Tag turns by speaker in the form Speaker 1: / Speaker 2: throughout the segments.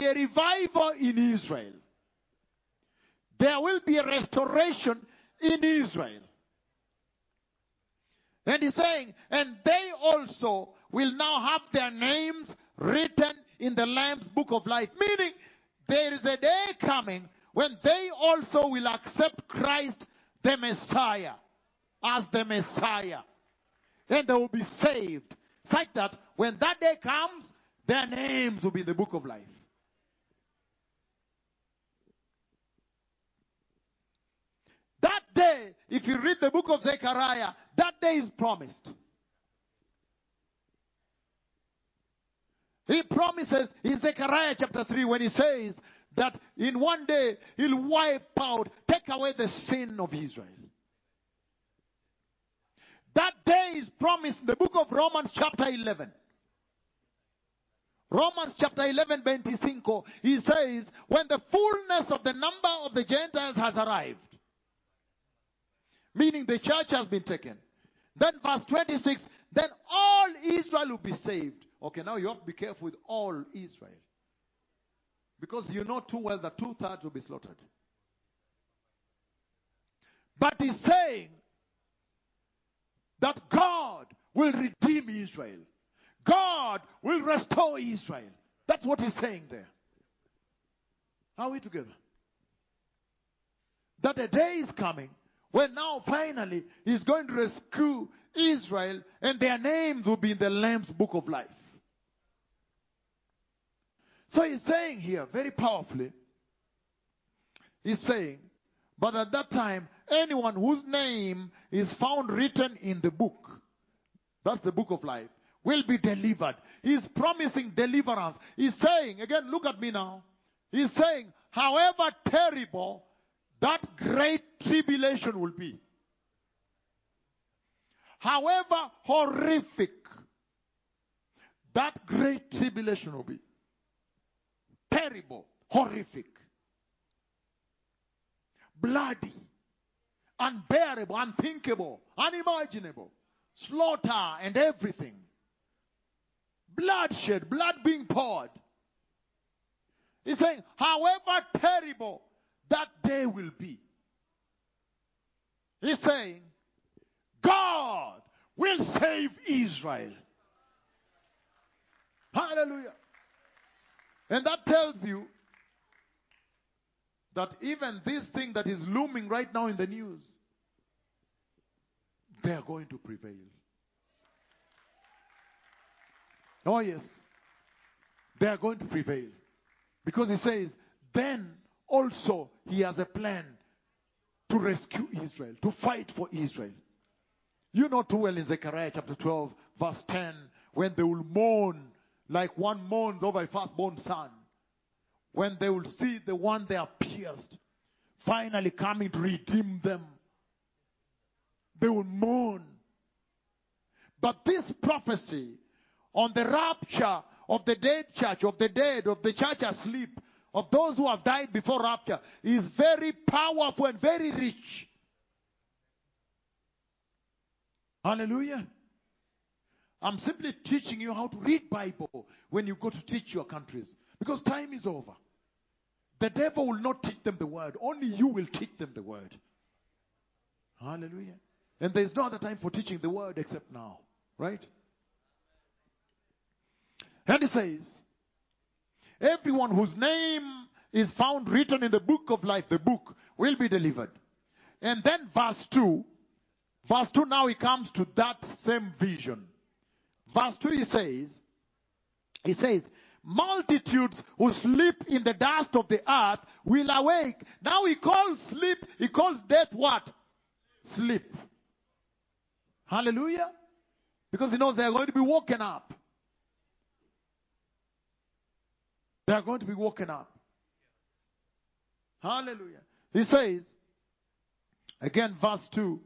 Speaker 1: be a revival in Israel. There will be a restoration in Israel. And he's saying, and they also will now have their names written in the Lamb's book of life. Meaning, there is a day coming when they also will accept Christ the Messiah as the Messiah. And they will be saved. Such that when that day comes, their names will be in the book of life. That day, if you read the book of Zechariah, that day is promised. He promises in Zechariah chapter 3 when he says that in one day he'll wipe out, take away the sin of Israel. That day is promised in the book of Romans chapter 11. Romans chapter 11, 25, he says, when the fullness of the number of the Gentiles has arrived, meaning the church has been taken. Then verse 26, then all Israel will be saved. Okay, now you have to be careful with all Israel. Because you know too well that two thirds will be slaughtered. But he's saying that God will redeem Israel. God will restore Israel. That's what he's saying there. Are we together? That a day is coming when now finally he's going to rescue Israel and their names will be in the Lamb's book of life. So he's saying here very powerfully, he's saying, but at that time, anyone whose name is found written in the book, that's the book of life, will be delivered. He's promising deliverance. He's saying, again, look at me now. He's saying, however terrible that great tribulation will be, however horrific that great tribulation will be, terrible, horrific, bloody, unbearable, unthinkable, unimaginable, slaughter and everything, bloodshed, blood being poured. He's saying, however terrible that day will be, he's saying, God will save Israel. Hallelujah. And that tells you that even this thing that is looming right now in the news, they are going to prevail. Oh, yes. They are going to prevail. Because he says, then also he has a plan to rescue Israel, to fight for Israel. You know too well in Zechariah chapter 12, verse 10, when they will mourn like one mourns over a firstborn son. When they will see the one they have pierced finally coming to redeem them, they will mourn. But this prophecy on the rapture of the dead church, of the dead, of the church asleep, of those who have died before rapture is very powerful and very rich. Hallelujah. I'm simply teaching you how to read Bible when you go to teach your countries. Because time is over. The devil will not teach them the word. Only you will teach them the word. Hallelujah. And there's no other time for teaching the word except now. Right? And he says, everyone whose name is found written in the book of life, the book, will be delivered. And then verse 2, verse 2 now he comes to that same vision. Verse 2 he says, he says, multitudes who sleep in the dust of the earth will awake. Now he calls sleep, he calls death what? Sleep. Hallelujah. Because he knows they are going to be woken up. They are going to be woken up. Hallelujah. He says, again, verse 2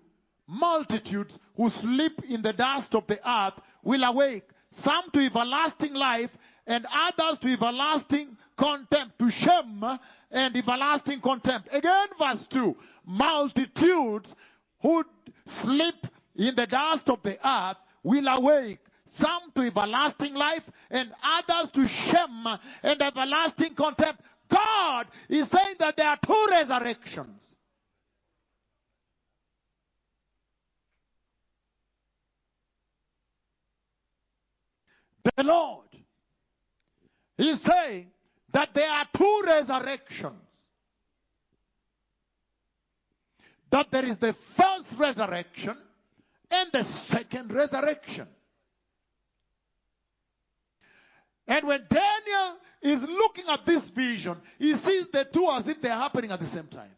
Speaker 1: multitudes who sleep in the dust of the earth will awake, some to everlasting life and others to everlasting contempt, to shame and everlasting contempt. Again, verse 2 multitudes who sleep in the dust of the earth will awake, some to everlasting life, and others to shame and everlasting contempt. God is saying that there are two resurrections. The Lord is saying that there are two resurrections. That there is the first resurrection and the second resurrection. And when Daniel is looking at this vision, he sees the two as if they're happening at the same time.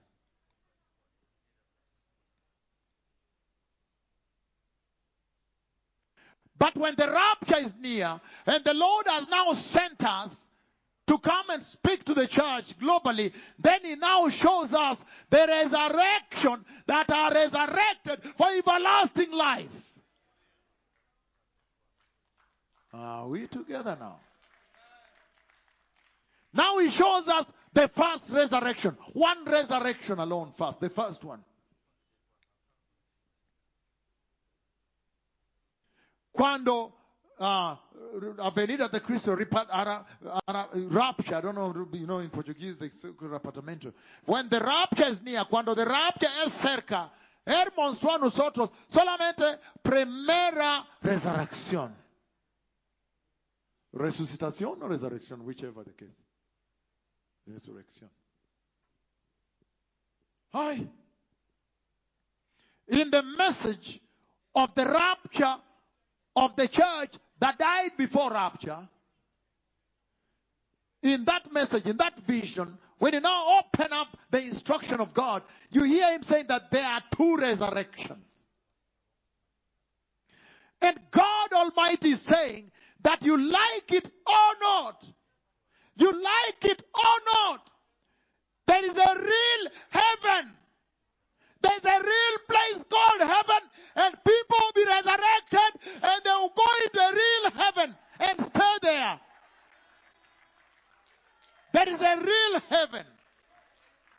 Speaker 1: But when the rapture is near, and the Lord has now sent us to come and speak to the church globally, then He now shows us the resurrection that are resurrected for everlasting life. Are we together now? Now He shows us the first resurrection. One resurrection alone first, the first one. quando uh, Avenida de Cristo rapture, I don't know, you know, in Portuguese, the rapatamento. When the rapture is near, cuando the rapture es cerca, hermanos a nosotros, solamente primera resurrección. Resucitación o resurrección, whichever the case. Resurrection. Hi. In the message of the rapture of the church that died before rapture, in that message, in that vision, when you now open up the instruction of God, you hear him saying that there are two resurrections. And God Almighty is saying that you like it or not, you like it or not, there is a real heaven. There's a real place called heaven, and people will be resurrected, and they will go into a real heaven and stay there. There is a real heaven.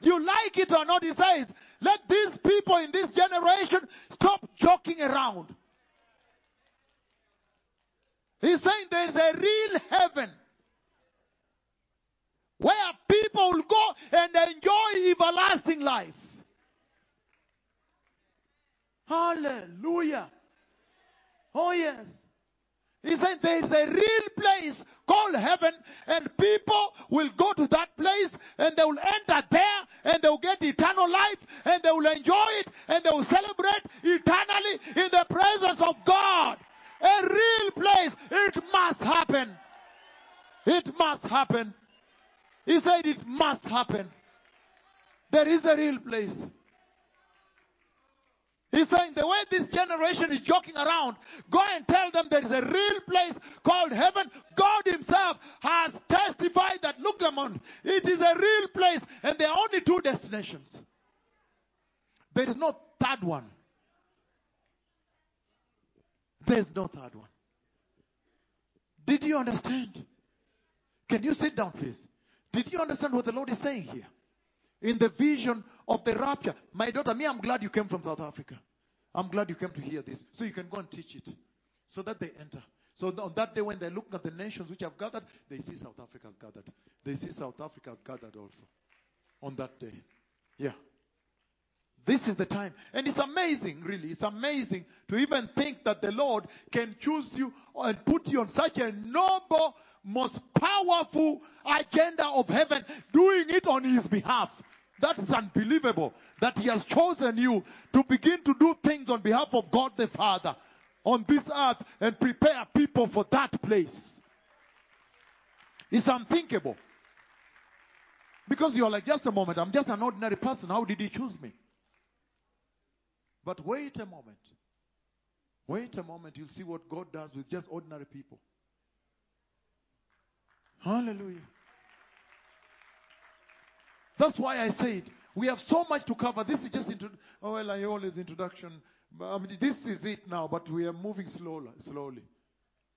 Speaker 1: You like it or not, he says, let these people in this generation stop joking around. He's saying there's a real heaven where people will go and enjoy everlasting life. Hallelujah. Oh, yes. He said there is a real place called heaven, and people will go to that place and they will enter there and they will get eternal life and they will enjoy it and they will celebrate eternally in the presence of God. A real place. It must happen. It must happen. He said it must happen. There is a real place. He's saying the way this generation is joking around, go and tell them there is a real place called heaven. God Himself has testified that, look, them on, it is a real place, and there are only two destinations. There is no third one. There is no third one. Did you understand? Can you sit down, please? Did you understand what the Lord is saying here? in the vision of the rapture. My daughter, me, I'm glad you came from South Africa. I'm glad you came to hear this. So you can go and teach it. So that they enter. So on that day when they're looking at the nations which have gathered, they see South Africa's gathered. They see South Africa's gathered also. On that day. Yeah. This is the time. And it's amazing, really. It's amazing to even think that the Lord can choose you and put you on such a noble, most powerful agenda of heaven, doing it on His behalf. That is unbelievable that He has chosen you to begin to do things on behalf of God the Father on this earth and prepare people for that place. It's unthinkable. Because you're like, just a moment, I'm just an ordinary person. How did He choose me? But wait a moment. Wait a moment, you'll see what God does with just ordinary people. Hallelujah. That's why I said we have so much to cover. This is just intro- oh, well, I always introduction. I mean, this is it now, but we are moving slowly. Slowly.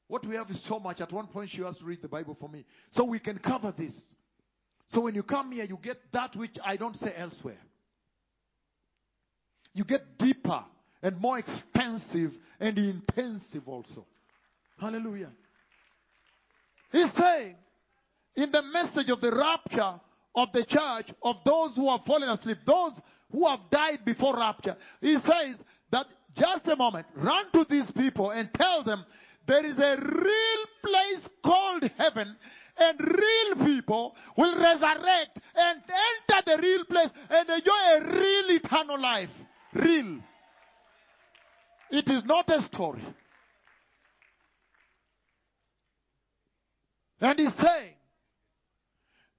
Speaker 1: What we have is so much. At one point, she has to read the Bible for me, so we can cover this. So when you come here, you get that which I don't say elsewhere. You get deeper and more expensive and intensive also. Hallelujah. He's saying, in the message of the rapture of the church, of those who have fallen asleep, those who have died before rapture, he says that just a moment, run to these people and tell them there is a real place called heaven and real people will resurrect and enter the real place and enjoy a real eternal life. Real. It is not a story. And he's saying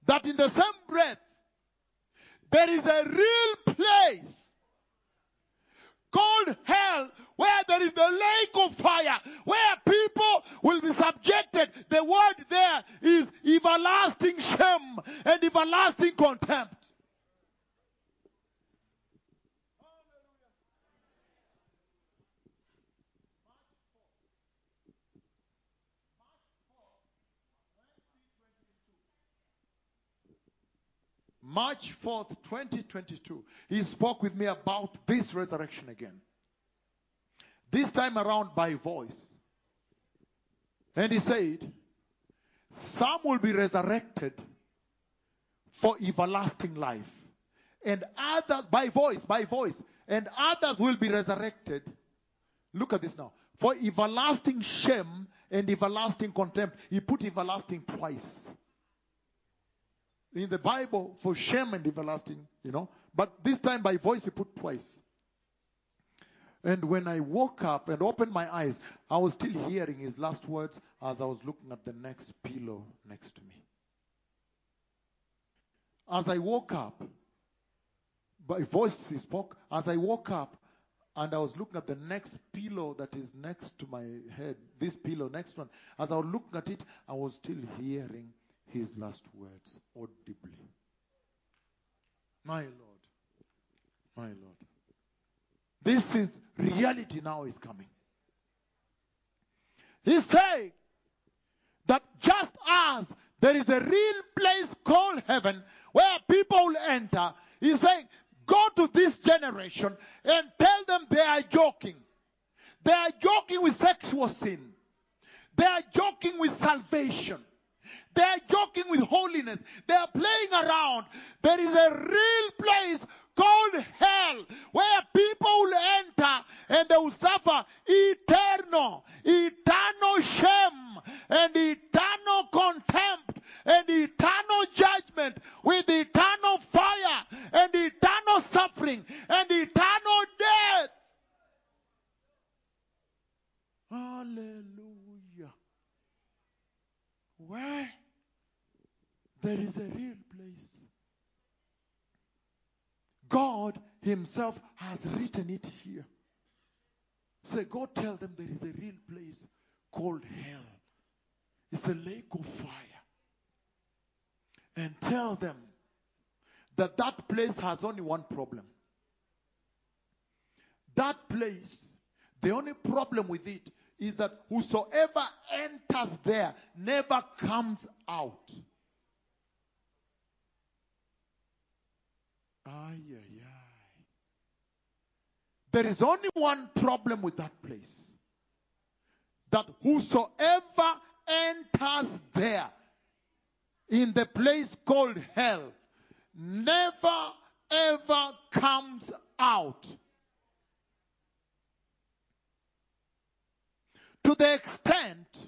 Speaker 1: that in the same breath, there is a real place called hell where there is the lake of fire where people will be subjected. The word there is everlasting shame and everlasting contempt. March 4th, 2022, he spoke with me about this resurrection again. This time around by voice. And he said, Some will be resurrected for everlasting life. And others, by voice, by voice. And others will be resurrected. Look at this now. For everlasting shame and everlasting contempt. He put everlasting twice in the Bible for shame and everlasting, you know. But this time by voice he put twice. And when I woke up and opened my eyes, I was still hearing his last words as I was looking at the next pillow next to me. As I woke up, by voice he spoke, as I woke up and I was looking at the next pillow that is next to my head, this pillow, next one, as I was looking at it, I was still hearing his last words audibly. My Lord, my Lord. This is reality now is coming. He's saying that just as there is a real place called heaven where people will enter, he's saying, go to this generation and tell them they are joking. They are joking with sexual sin. They are joking with salvation. They are joking with holiness. They are playing around. There is a real place called hell where people will enter and they will suffer eternal, eternal shame and eternal contempt and eternal judgment with eternal fire and eternal suffering and eternal death. Hallelujah. Where there is a real place. God Himself has written it here. Say, go tell them there is a real place called hell. It's a lake of fire. And tell them that that place has only one problem. That place, the only problem with it is that whosoever enters there never comes out. Ay, ay, ay. There is only one problem with that place. That whosoever enters there in the place called hell never ever comes out. To the extent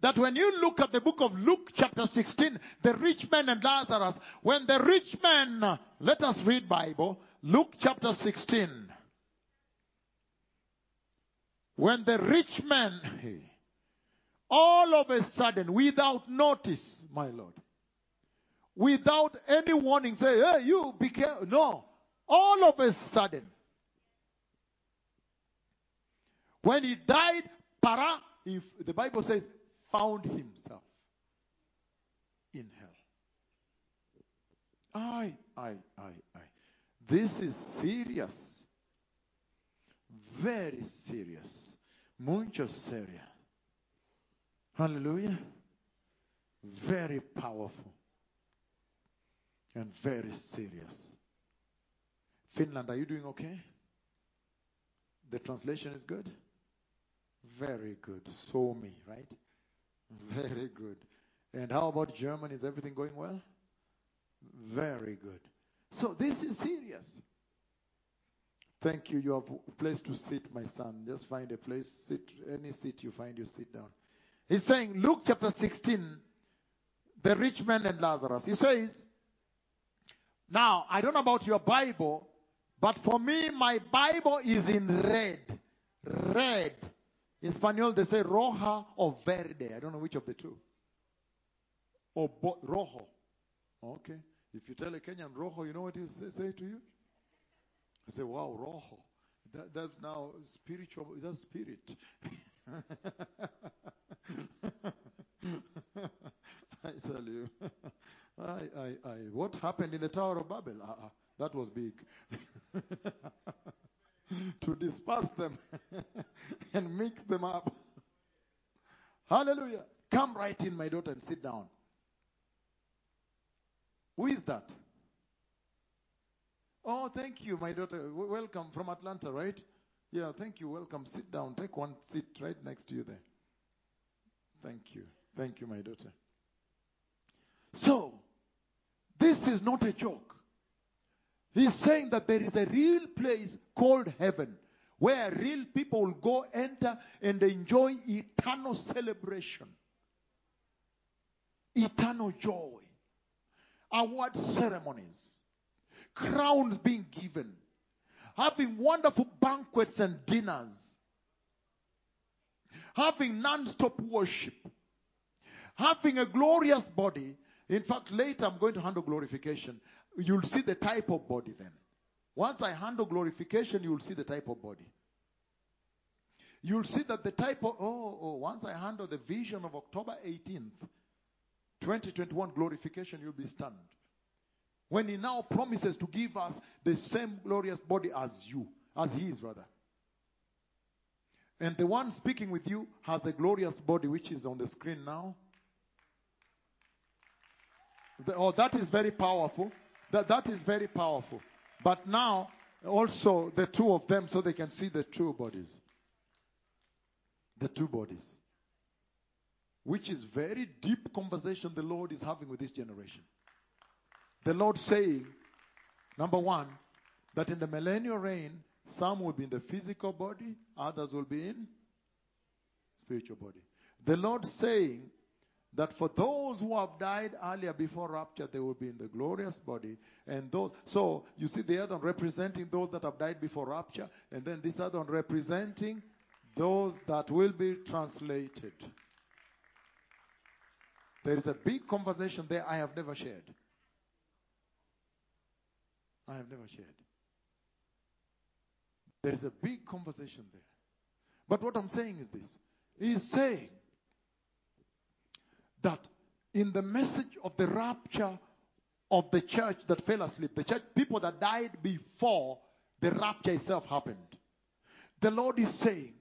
Speaker 1: that when you look at the book of Luke chapter 16, the rich man and Lazarus, when the rich man, let us read Bible, Luke chapter 16. When the rich man, all of a sudden, without notice, my Lord, without any warning, say, hey, you be careful. No. All of a sudden, when he died, para, if the Bible says, found himself in hell. I, I, I, I. This is serious. Very serious. Mucho seria. Hallelujah. Very powerful. And very serious. Finland, are you doing okay? The translation is good? Very good. So me, right? Very good. And how about Germany? Is everything going well? Very good. So this is serious. Thank you. You have a place to sit, my son. Just find a place. Sit. Any seat you find, you sit down. He's saying, Luke chapter 16, the rich man and Lazarus. He says, now, I don't know about your Bible, but for me, my Bible is in red. Red. In Spanish, they say roja or verde. I don't know which of the two. Or bo- rojo. Okay. If you tell a Kenyan rojo, you know what he say, say to you? I say, wow, rojo. That, that's now spiritual, that's spirit. I tell you. I, I, I, what happened in the Tower of Babel? Uh, that was big. to disperse them and mix them up. Hallelujah. Come right in, my daughter, and sit down. Who is that? Oh, thank you, my daughter. W- welcome from Atlanta, right? Yeah, thank you. Welcome. Sit down. Take one seat right next to you there. Thank you. Thank you, my daughter. So, this is not a joke. He's saying that there is a real place called heaven where real people will go enter and enjoy eternal celebration, eternal joy, award ceremonies, crowns being given, having wonderful banquets and dinners, having non-stop worship, having a glorious body. In fact, later I'm going to handle glorification. You'll see the type of body then. Once I handle glorification, you'll see the type of body. You'll see that the type of, oh, oh, once I handle the vision of October 18th, 2021 glorification, you'll be stunned. When he now promises to give us the same glorious body as you, as he is rather. And the one speaking with you has a glorious body which is on the screen now. The- oh, that is very powerful. That, that is very powerful. But now, also the two of them so they can see the two bodies. The two bodies. Which is very deep conversation the Lord is having with this generation. The Lord saying, number one, that in the millennial reign, some will be in the physical body, others will be in spiritual body. The Lord saying that for those who have died earlier before rapture, they will be in the glorious body. And those, so you see the other representing those that have died before rapture, and then this other one representing those that will be translated. There is a big conversation there I have never shared. I have never shared. There is a big conversation there. But what I'm saying is this. He's saying that in the message of the rapture of the church that fell asleep, the church, people that died before the rapture itself happened, the Lord is saying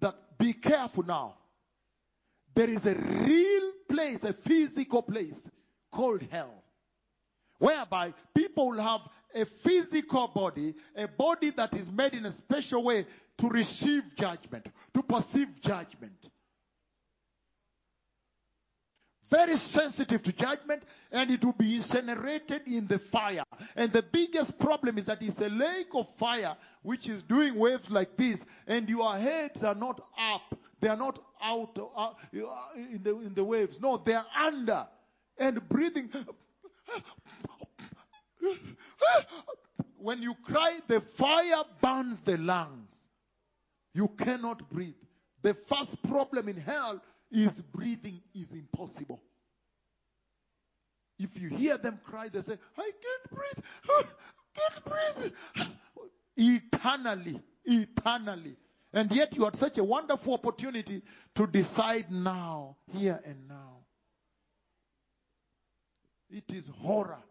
Speaker 1: that be careful now. There is a real place, a physical place called hell, whereby people will have a physical body, a body that is made in a special way to receive judgment, to perceive judgment. Very sensitive to judgment, and it will be incinerated in the fire. And the biggest problem is that it's a lake of fire which is doing waves like this, and your heads are not up, they are not out uh, in the in the waves. No, they are under and breathing. When you cry, the fire burns the lungs. You cannot breathe. The first problem in hell is breathing is impossible. If you hear them cry, they say, I can't breathe. I can't breathe. Eternally, eternally. And yet you had such a wonderful opportunity to decide now, here and now. It is horror.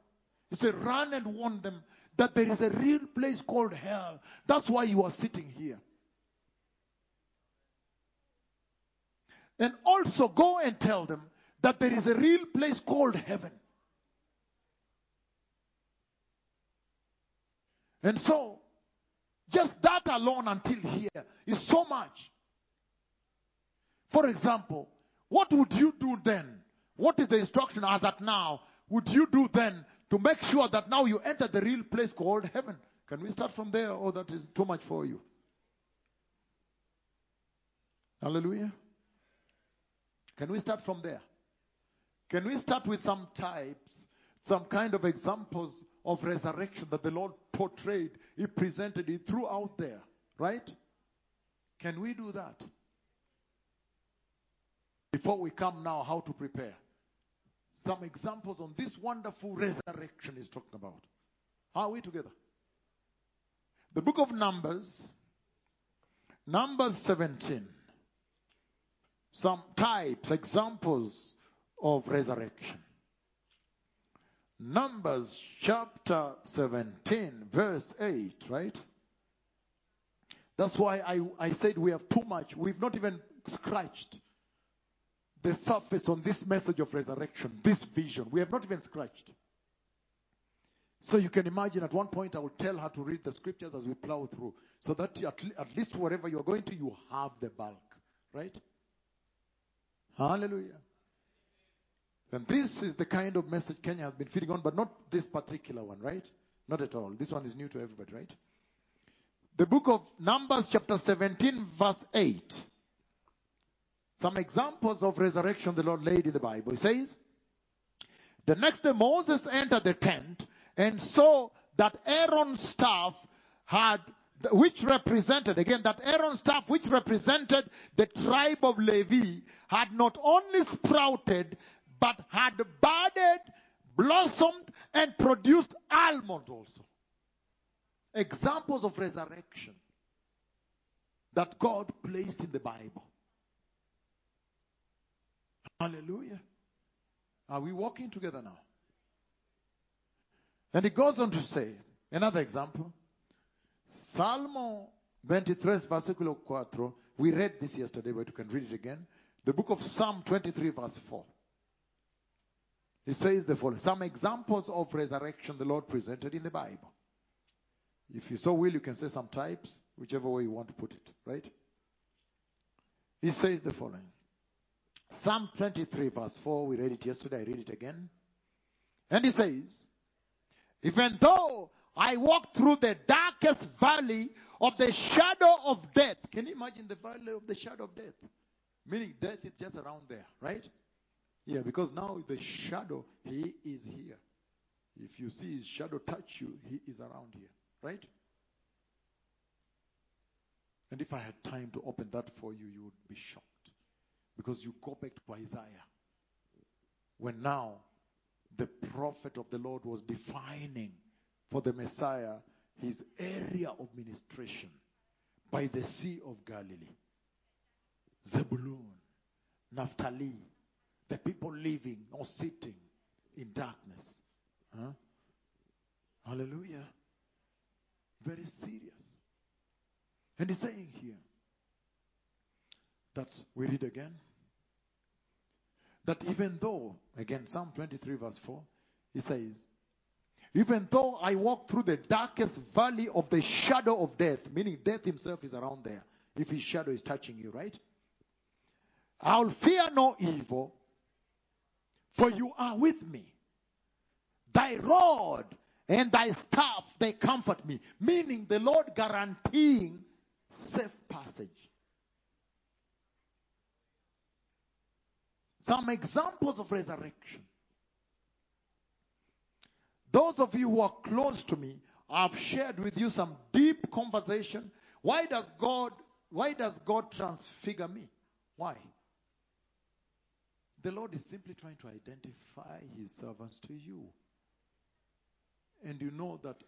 Speaker 1: He said, run and warn them that there is a real place called hell. That's why you are sitting here. And also go and tell them that there is a real place called heaven. And so, just that alone until here is so much. For example, what would you do then? What is the instruction as at now? Would you do then to make sure that now you enter the real place called heaven? Can we start from there or that is too much for you? Hallelujah. Can we start from there? Can we start with some types, some kind of examples of resurrection that the Lord portrayed? He presented it throughout there, right? Can we do that? Before we come now, how to prepare. Some examples on this wonderful resurrection is talking about. Are we together? The book of Numbers, Numbers 17. Some types, examples of resurrection. Numbers chapter 17, verse 8, right? That's why I, I said we have too much. We've not even scratched the surface on this message of resurrection, this vision. We have not even scratched. So you can imagine at one point I will tell her to read the scriptures as we plow through. So that at, at least wherever you're going to, you have the bulk. Right? Hallelujah. And this is the kind of message Kenya has been feeding on, but not this particular one, right? Not at all. This one is new to everybody, right? The book of Numbers, chapter 17, verse 8. Some examples of resurrection the Lord laid in the Bible. He says, The next day Moses entered the tent and saw that Aaron's staff had which represented, again, that Aaron's staff, which represented the tribe of Levi, had not only sprouted, but had budded, blossomed, and produced almonds also. Examples of resurrection that God placed in the Bible. Hallelujah. Are we walking together now? And he goes on to say, another example. Salmo 23, versículo 4. We read this yesterday, but you can read it again. The book of Psalm 23, verse 4. It says the following. Some examples of resurrection the Lord presented in the Bible. If you so will, you can say some types, whichever way you want to put it, right? He says the following. Psalm 23, verse 4. We read it yesterday. I read it again. And he says, Even though I walked through the darkest valley of the shadow of death. Can you imagine the valley of the shadow of death? Meaning death is just around there, right? Yeah, because now the shadow, he is here. If you see his shadow touch you, he is around here, right? And if I had time to open that for you, you would be shocked. Because you go back to Isaiah. When now the prophet of the Lord was defining for the Messiah his area of ministration by the Sea of Galilee. Zebulun, Naphtali, the people living or sitting in darkness. Huh? Hallelujah. Very serious. And he's saying here that we read again that even though, again, Psalm 23, verse 4, he says, even though I walk through the darkest valley of the shadow of death, meaning death himself is around there, if his shadow is touching you, right? I'll fear no evil, for you are with me. Thy rod and thy staff, they comfort me. Meaning the Lord guaranteeing safe passage. Some examples of resurrection. Those of you who are close to me, I've shared with you some deep conversation. Why does God, why does God transfigure me? Why? The Lord is simply trying to identify his servants to you. And you know that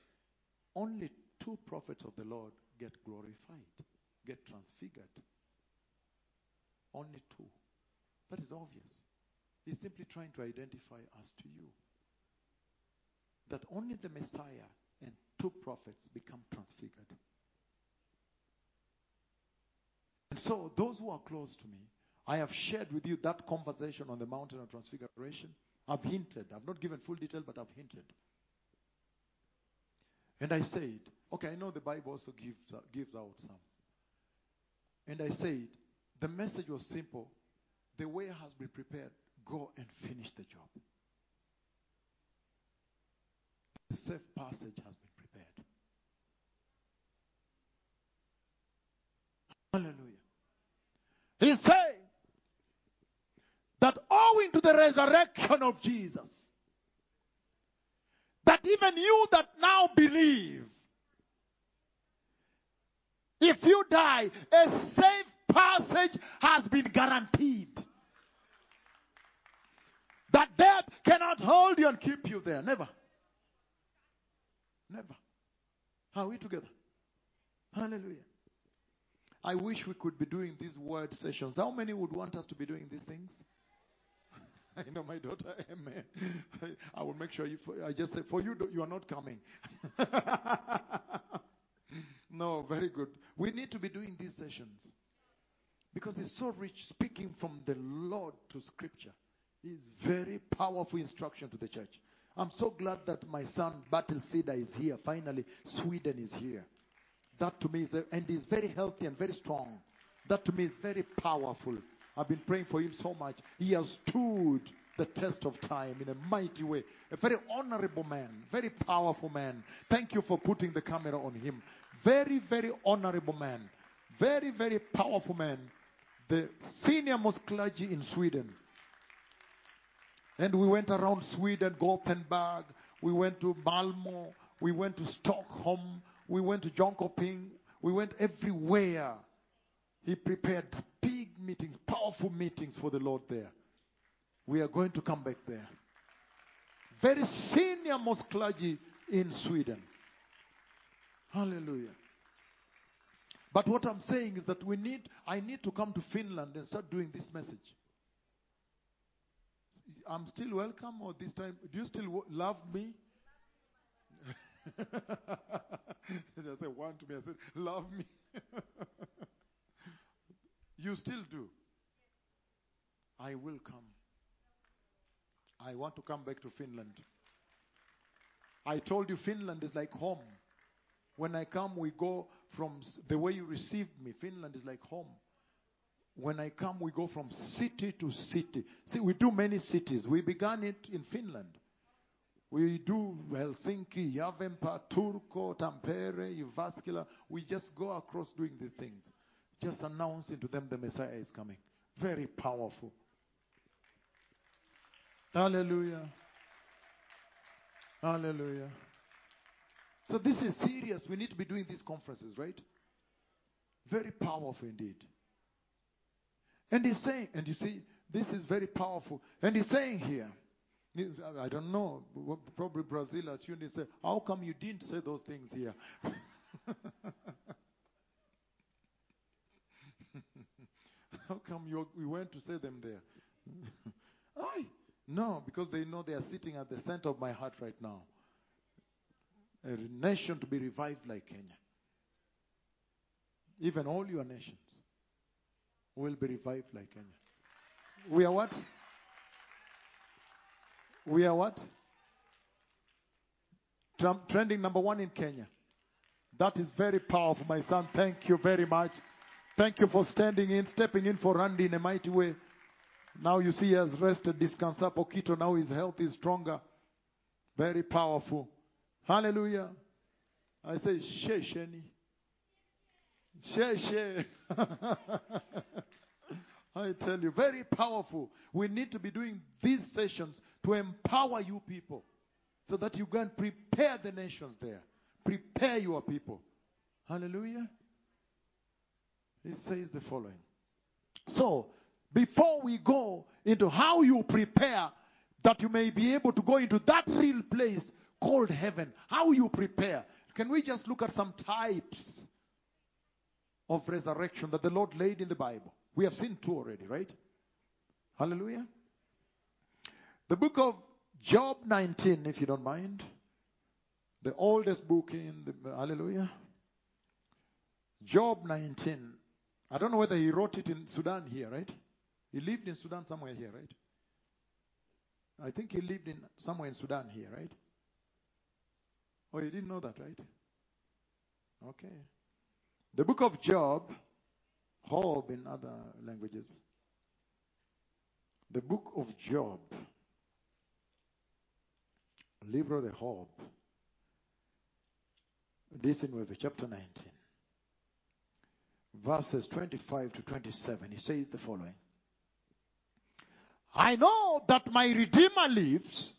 Speaker 1: only two prophets of the Lord get glorified, get transfigured. Only two. That is obvious. He's simply trying to identify us to you that only the Messiah and two prophets become transfigured. And so, those who are close to me, I have shared with you that conversation on the mountain of transfiguration. I've hinted. I've not given full detail, but I've hinted. And I said, okay, I know the Bible also gives, uh, gives out some. And I said, The message was simple. The way has been prepared. Go and finish the job. The safe passage has been prepared. Hallelujah. He's saying that owing to the resurrection of Jesus, that even you that now believe, if you die, a safe passage has been guaranteed. That death cannot hold you and keep you there. Never. Never. Are we together? Hallelujah. I wish we could be doing these word sessions. How many would want us to be doing these things? I know my daughter, amen. I will make sure you, I just say, for you, you are not coming. no, very good. We need to be doing these sessions because it's so rich speaking from the Lord to scripture is very powerful instruction to the church. I'm so glad that my son Battle Sida is here. Finally, Sweden is here. That to me is, a, and he's very healthy and very strong. That to me is very powerful. I've been praying for him so much. He has stood the test of time in a mighty way. A very honorable man, very powerful man. Thank you for putting the camera on him. Very, very honorable man. Very, very powerful man. The senior most clergy in Sweden. And we went around Sweden, Gothenburg. We went to Malmo. We went to Stockholm. We went to Jönköping. We went everywhere. He prepared big meetings, powerful meetings for the Lord there. We are going to come back there. Very senior most clergy in Sweden. Hallelujah. But what I'm saying is that we need, I need to come to Finland and start doing this message. I'm still welcome, or this time, do you still love me? I said, want me. I said, love me. you still do. I will come. I want to come back to Finland. I told you Finland is like home. When I come, we go from the way you received me. Finland is like home. When I come, we go from city to city. See, we do many cities. We began it in Finland. We do Helsinki, Järvenpää, Turku, Tampere, Jyväskylä. We just go across doing these things. Just announcing to them the Messiah is coming. Very powerful. Hallelujah. Hallelujah. So this is serious. We need to be doing these conferences, right? Very powerful indeed. And he's saying, and you see, this is very powerful. And he's saying here, I don't know, probably Brazil at uni say, how come you didn't say those things here? how come you, you went to say them there? I, no, because they know they are sitting at the center of my heart right now. A nation to be revived like Kenya. Even all your nations will be revived like Kenya. We are what? We are what? Trending number one in Kenya. That is very powerful, my son. Thank you very much. Thank you for standing in, stepping in for Randy in a mighty way. Now you see he has rested, descansado poquito. Now his health is stronger. Very powerful. Hallelujah. I say, she, She, she. I tell you, very powerful. We need to be doing these sessions to empower you people so that you can prepare the nations there. Prepare your people. Hallelujah. He says the following. So, before we go into how you prepare that you may be able to go into that real place called heaven, how you prepare, can we just look at some types of resurrection that the Lord laid in the Bible? We have seen two already, right? Hallelujah. The book of Job 19, if you don't mind. The oldest book in the, hallelujah. Job 19. I don't know whether he wrote it in Sudan here, right? He lived in Sudan somewhere here, right? I think he lived in somewhere in Sudan here, right? Oh, you didn't know that, right? Okay. The book of Job Job in other languages. The book of Job, Libro de Job, listen with chapter 19, verses 25 to 27. He says the following I know that my Redeemer lives,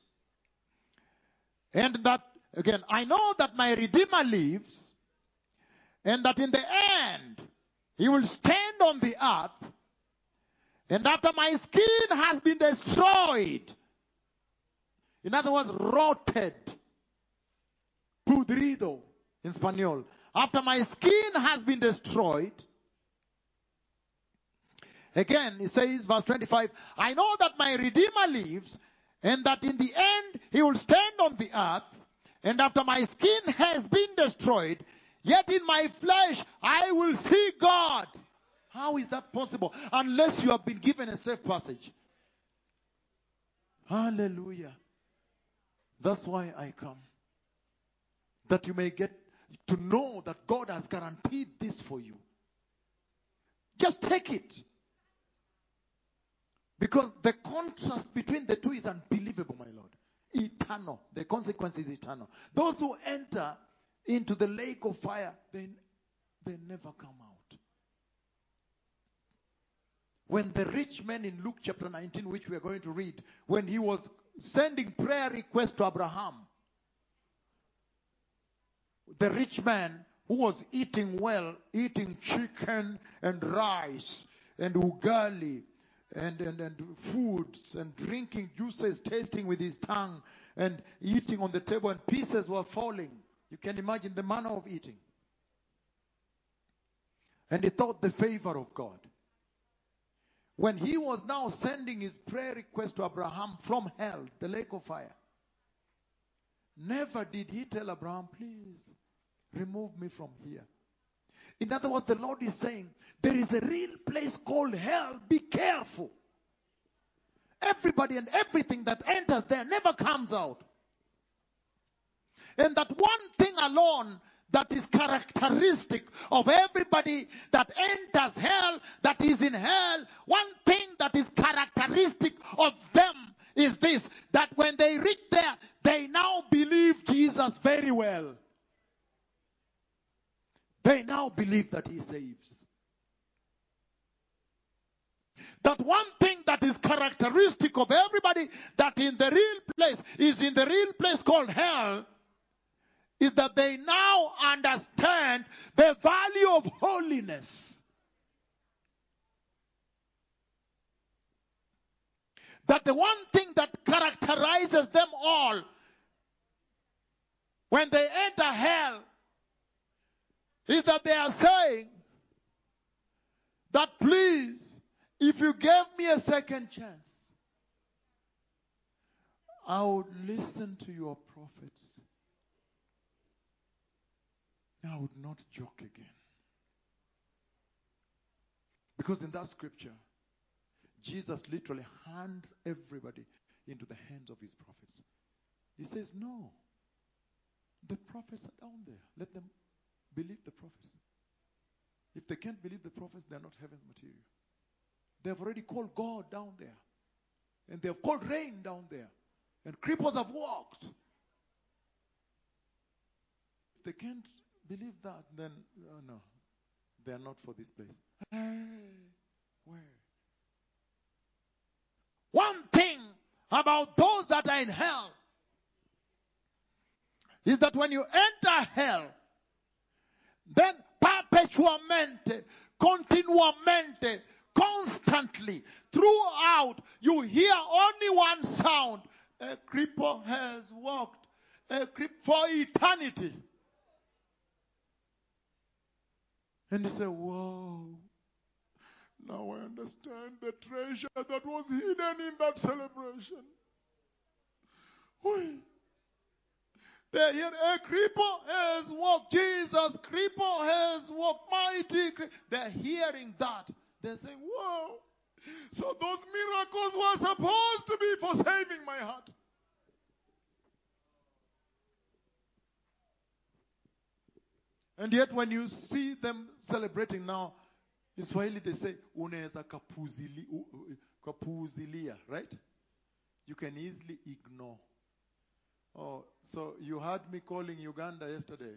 Speaker 1: and that, again, I know that my Redeemer lives, and that in the end, he will stand on the earth, and after my skin has been destroyed, in other words, rotted, pudrido in Spanish, after my skin has been destroyed, Again, it says, verse 25, I know that my Redeemer lives, and that in the end he will stand on the earth, and after my skin has been destroyed, yet in my flesh I will see God. How is that possible? Unless you have been given a safe passage. Hallelujah. That's why I come. That you may get to know that God has guaranteed this for you. Just take it. Because the contrast between the two is unbelievable, my Lord. Eternal. The consequence is eternal. Those who enter into the lake of fire, then they never come out. When the rich man in Luke chapter 19, which we are going to read, when he was sending prayer requests to Abraham, the rich man who was eating well, eating chicken and rice and ugali and, and, and foods and drinking juices, tasting with his tongue and eating on the table and pieces were falling. You can imagine the manner of eating. And he thought the favor of God. When he was now sending his prayer request to Abraham from hell, the lake of fire, never did he tell Abraham, please remove me from here. In other words, the Lord is saying, there is a real place called hell. Be careful. Everybody and everything that enters there never comes out. And that one thing alone that is characteristic of everybody that enters hell, that is in hell, one thing that is characteristic of them is this, that when they reach there, they now believe Jesus very well. They now believe that he saves. That one thing that is characteristic of everybody that in the real place is in the real place called hell is that they now understand the value of holiness. That the one thing that characterizes them all when they enter hell is that they are saying that please, if you gave me a second chance, I would listen to your prophets. I would not joke again. Because in that scripture, Jesus literally hands everybody into the hands of his prophets. He says, No. The prophets are down there. Let them believe the prophets. If they can't believe the prophets, they are not heaven's material. They have already called God down there. And they have called rain down there. And cripples have walked. If they can't believe that, then oh no, they are not for this place. Where? One thing about those that are in hell is that when you enter hell, then perpetuamente, continuamente, constantly, throughout, you hear only one sound. A cripple has walked a creep for eternity. And you say, Whoa. Now I understand the treasure that was hidden in that celebration. Wait. They hear a cripple has walked. Jesus, cripple has walked. Mighty. They're hearing that. They're saying, Whoa. So those miracles were supposed to be for saving my heart. And yet, when you see them celebrating now, In Swahili they say unaweza kapuzili, kapuzilia, right? You can easily ignore. Oh, so you heard me calling Uganda yesterday,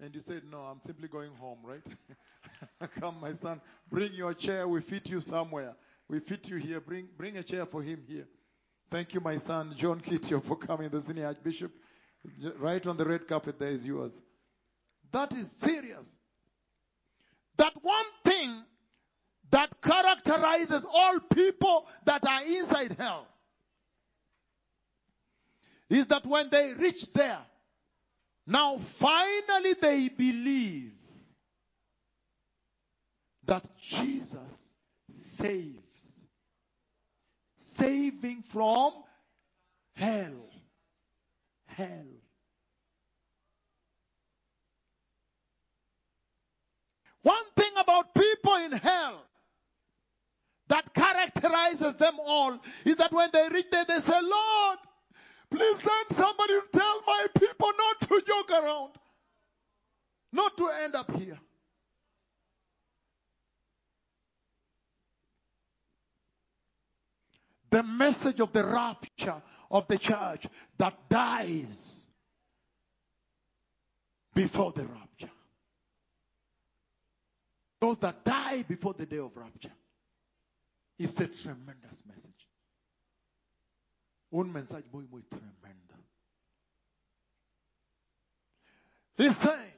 Speaker 1: and you said, No, I'm simply going home, right? Come, my son, bring your chair. We fit you somewhere. We fit you here. Bring, bring a chair for him here. Thank you, my son, John Kitio, for coming, the senior archbishop. Right on the red carpet there is yours. That is serious. That one thing that characterizes all people that are inside hell is that when they reach there, now finally they believe that Jesus saves. Saving from hell. Hell. One thing about people in hell that characterizes them all is that when they reach there, they say, Lord, please send somebody to tell my people not to joke around, not to end up here. The message of the rapture of the church that dies before the rapture. Those that die before the day of rapture is a tremendous message. Un mensaje muy, muy tremendo. He's saying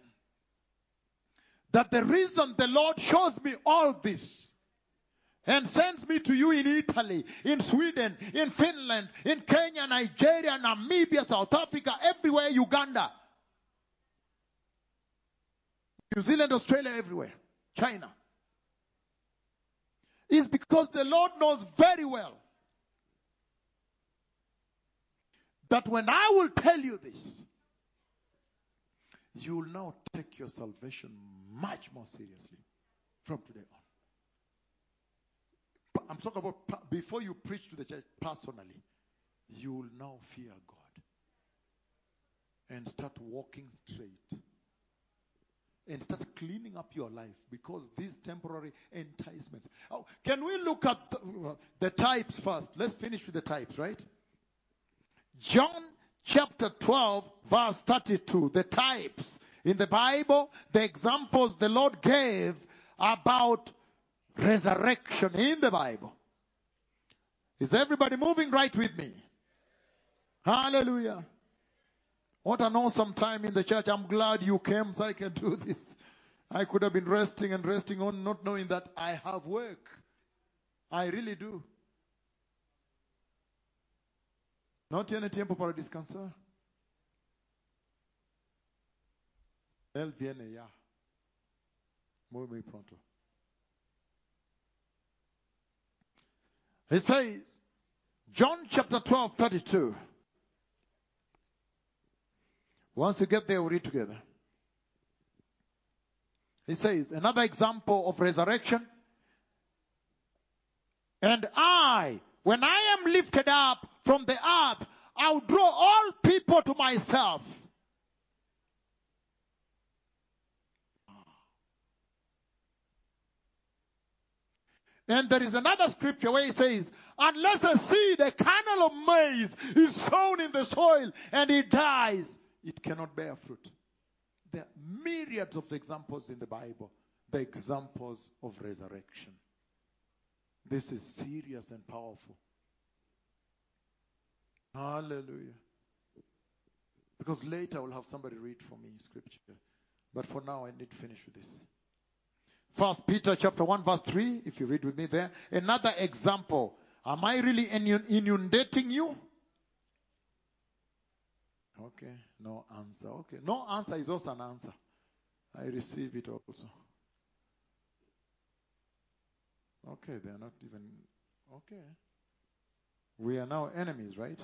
Speaker 1: that the reason the Lord shows me all this and sends me to you in Italy, in Sweden, in Finland, in Kenya, Nigeria, Namibia, South Africa, everywhere, Uganda, New Zealand, Australia, everywhere, China, is because the Lord knows very well that when I will tell you this, you will now take your salvation much more seriously from today on. I'm talking about before you preach to the church personally, you will now fear God and start walking straight and start cleaning up your life because these temporary enticements. Oh, can we look at the, the types first? Let's finish with the types, right? John chapter 12, verse 32. The types in the Bible, the examples the Lord gave about resurrection in the Bible. Is everybody moving right with me? Hallelujah. What an awesome time in the church. I'm glad you came so I can do this. I could have been resting and resting on not knowing that I have work. I really do. No tiene tiempo para descansar. Él viene ya. Muy, muy pronto. He says, John chapter 12, 32. Once you get there, we read together. He says, another example of resurrection. And I, when I am lifted up from the earth, I'll draw all people to myself. And there is another scripture where he says, unless a seed, a kernel of maize is sown in the soil and it dies, it cannot bear fruit. There are myriads of examples in the Bible, the examples of resurrection. This is serious and powerful. Hallelujah. Because later I will have somebody read for me scripture. But for now I need to finish with this. First Peter chapter 1 verse 3, if you read with me there. Another example. Am I really inundating you? Okay, no answer. Okay, no answer is also an answer. I receive it also. Okay, they are not even. Okay. We are now enemies, right?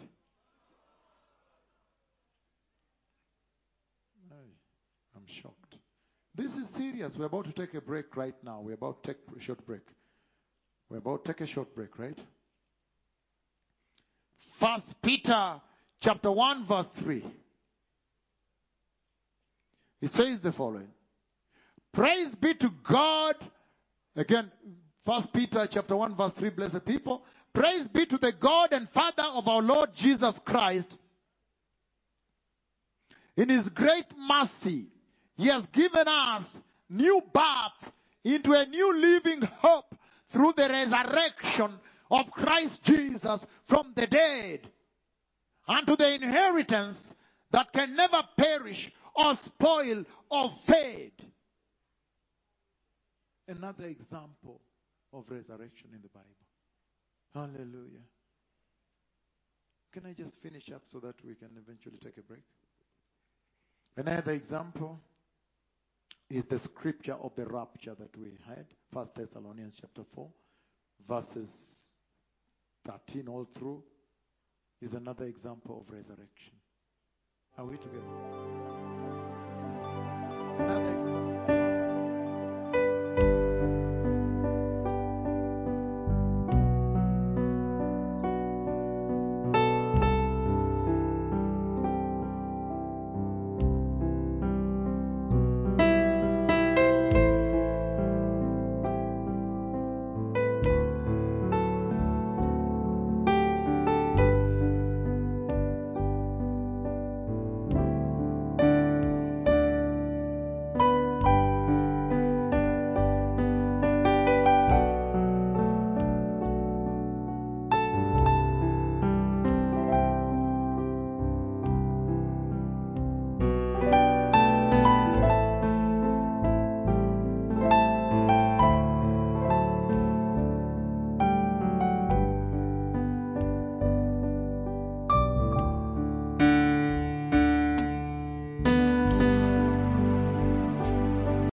Speaker 1: I'm shocked. This is serious. We're about to take a break right now. We're about to take a short break. We're about to take a short break, right? First Peter chapter 1 verse 3. It says the following. Praise be to God Again, First Peter chapter 1 verse 3, blessed people. Praise be to the God and Father of our Lord Jesus Christ. In his great mercy, he has given us new birth into a new living hope through the resurrection of Christ Jesus from the dead unto the inheritance that can never perish or spoil or fade. Another example of resurrection in the Bible. Hallelujah. Can I just finish up so that we can eventually take a break? Another example is the scripture of the rapture that we had. First Thessalonians chapter 4, verses 13 all through is another example of resurrection. Are we together? Another example.